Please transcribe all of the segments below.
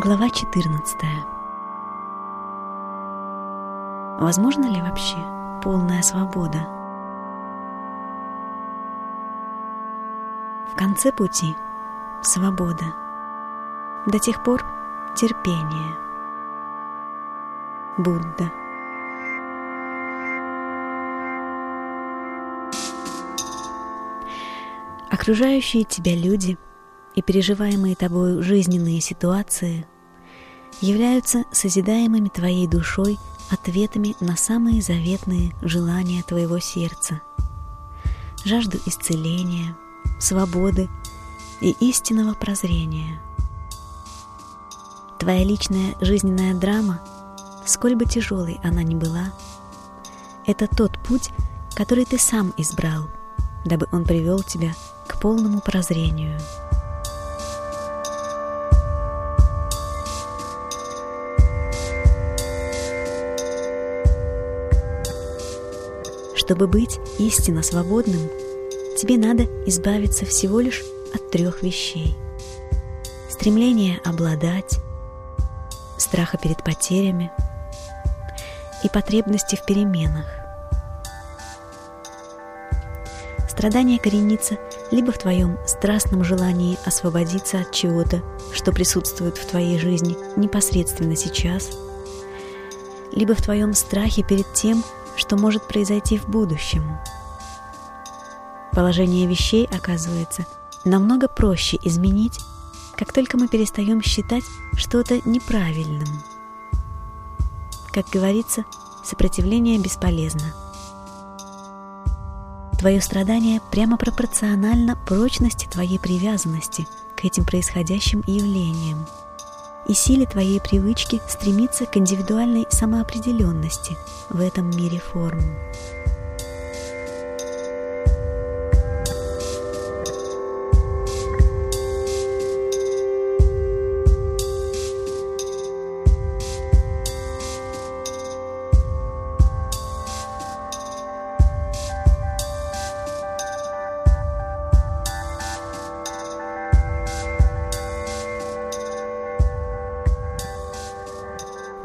Глава 14 Возможно ли вообще полная свобода? В конце пути — свобода. До тех пор — терпение. Будда. Окружающие тебя люди — и переживаемые тобой жизненные ситуации являются созидаемыми твоей душой ответами на самые заветные желания твоего сердца, жажду исцеления, свободы и истинного прозрения. Твоя личная жизненная драма, сколь бы тяжелой она ни была, это тот путь, который ты сам избрал, дабы он привел тебя к полному прозрению. Чтобы быть истинно свободным, тебе надо избавиться всего лишь от трех вещей. Стремление обладать, страха перед потерями и потребности в переменах. Страдание коренится либо в твоем страстном желании освободиться от чего-то, что присутствует в твоей жизни непосредственно сейчас, либо в твоем страхе перед тем, что может произойти в будущем. Положение вещей, оказывается, намного проще изменить, как только мы перестаем считать что-то неправильным. Как говорится, сопротивление бесполезно. Твое страдание прямо пропорционально прочности твоей привязанности к этим происходящим явлениям и силе твоей привычки стремиться к индивидуальной самоопределенности в этом мире форм.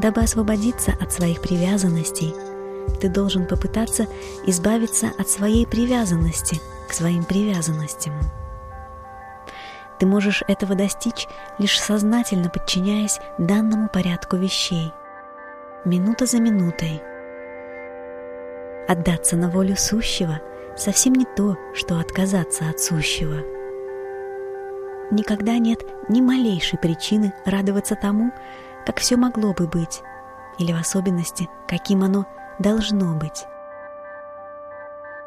Дабы освободиться от своих привязанностей, ты должен попытаться избавиться от своей привязанности к своим привязанностям. Ты можешь этого достичь, лишь сознательно подчиняясь данному порядку вещей, минута за минутой. Отдаться на волю сущего совсем не то, что отказаться от сущего. Никогда нет ни малейшей причины радоваться тому, как все могло бы быть, или в особенности, каким оно должно быть.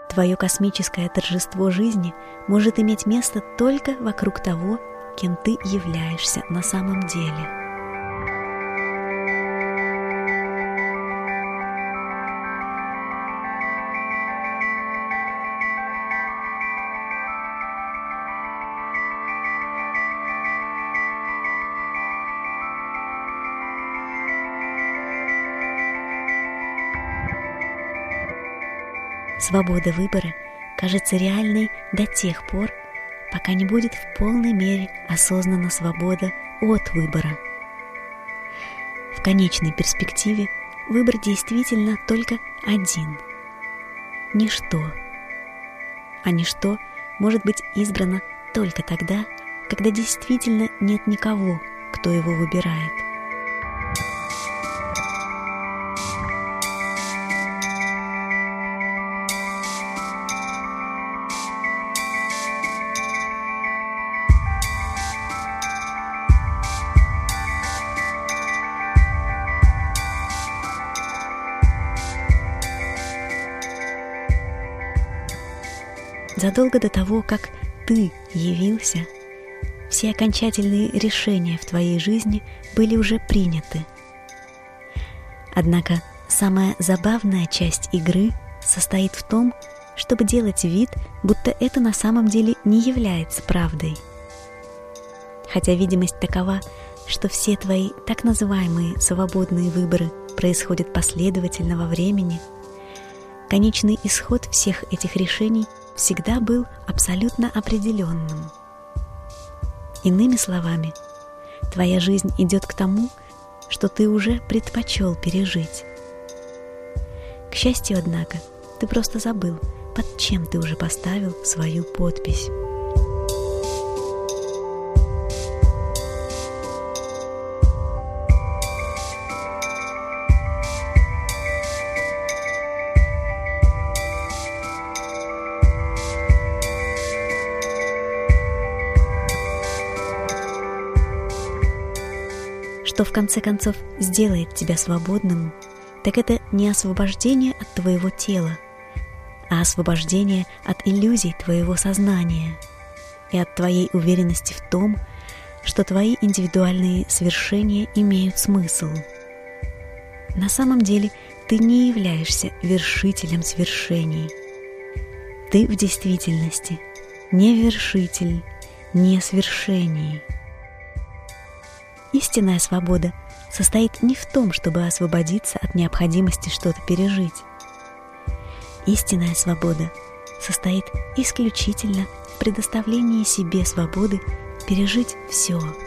Твое космическое торжество жизни может иметь место только вокруг того, кем ты являешься на самом деле. Свобода выбора кажется реальной до тех пор, пока не будет в полной мере осознана свобода от выбора. В конечной перспективе выбор действительно только один – ничто. А ничто может быть избрано только тогда, когда действительно нет никого, кто его выбирает. Задолго до того, как ты явился, все окончательные решения в твоей жизни были уже приняты. Однако самая забавная часть игры состоит в том, чтобы делать вид, будто это на самом деле не является правдой. Хотя видимость такова, что все твои так называемые свободные выборы происходят последовательно во времени, конечный исход всех этих решений – всегда был абсолютно определенным. Иными словами, Твоя жизнь идет к тому, что ты уже предпочел пережить. К счастью, однако, ты просто забыл, под чем ты уже поставил свою подпись. Что в конце концов сделает тебя свободным, так это не освобождение от твоего тела, а освобождение от иллюзий твоего сознания и от твоей уверенности в том, что твои индивидуальные свершения имеют смысл. На самом деле ты не являешься вершителем свершений. Ты в действительности не вершитель, не свершений. Истинная свобода состоит не в том, чтобы освободиться от необходимости что-то пережить. Истинная свобода состоит исключительно в предоставлении себе свободы пережить все –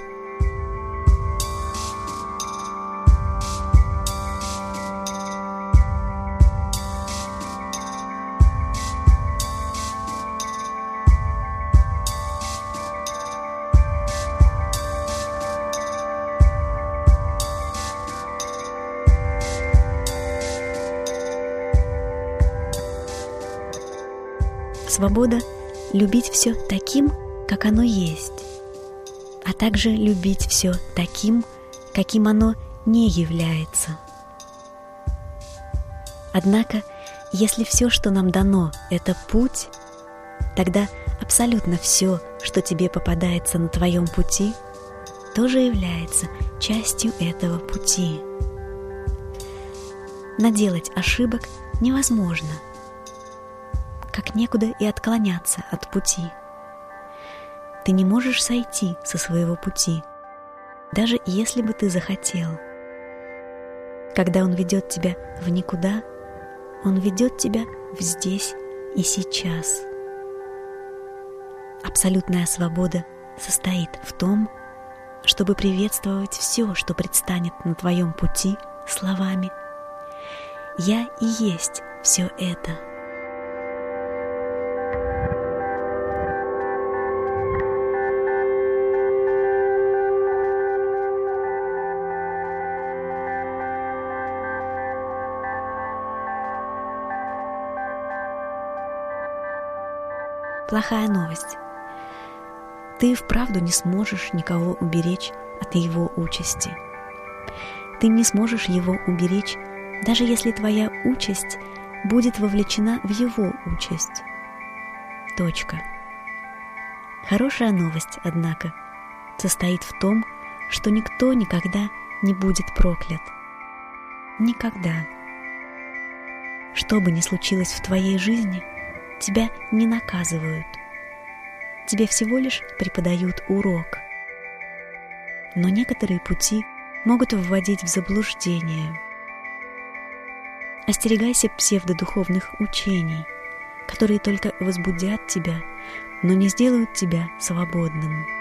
Свобода — любить все таким, как оно есть, а также любить все таким, каким оно не является. Однако, если все, что нам дано, это путь, тогда абсолютно все, что тебе попадается на твоем пути, тоже является частью этого пути. Наделать ошибок невозможно — как некуда и отклоняться от пути. Ты не можешь сойти со своего пути, даже если бы ты захотел. Когда он ведет тебя в никуда, он ведет тебя в здесь и сейчас. Абсолютная свобода состоит в том, чтобы приветствовать все, что предстанет на твоем пути словами «Я и есть все это». Плохая новость. Ты вправду не сможешь никого уберечь от его участи. Ты не сможешь его уберечь, даже если твоя участь будет вовлечена в его участь. Точка. Хорошая новость, однако, состоит в том, что никто никогда не будет проклят. Никогда. Что бы ни случилось в твоей жизни – тебя не наказывают. Тебе всего лишь преподают урок. Но некоторые пути могут вводить в заблуждение. Остерегайся псевдодуховных учений, которые только возбудят тебя, но не сделают тебя свободным.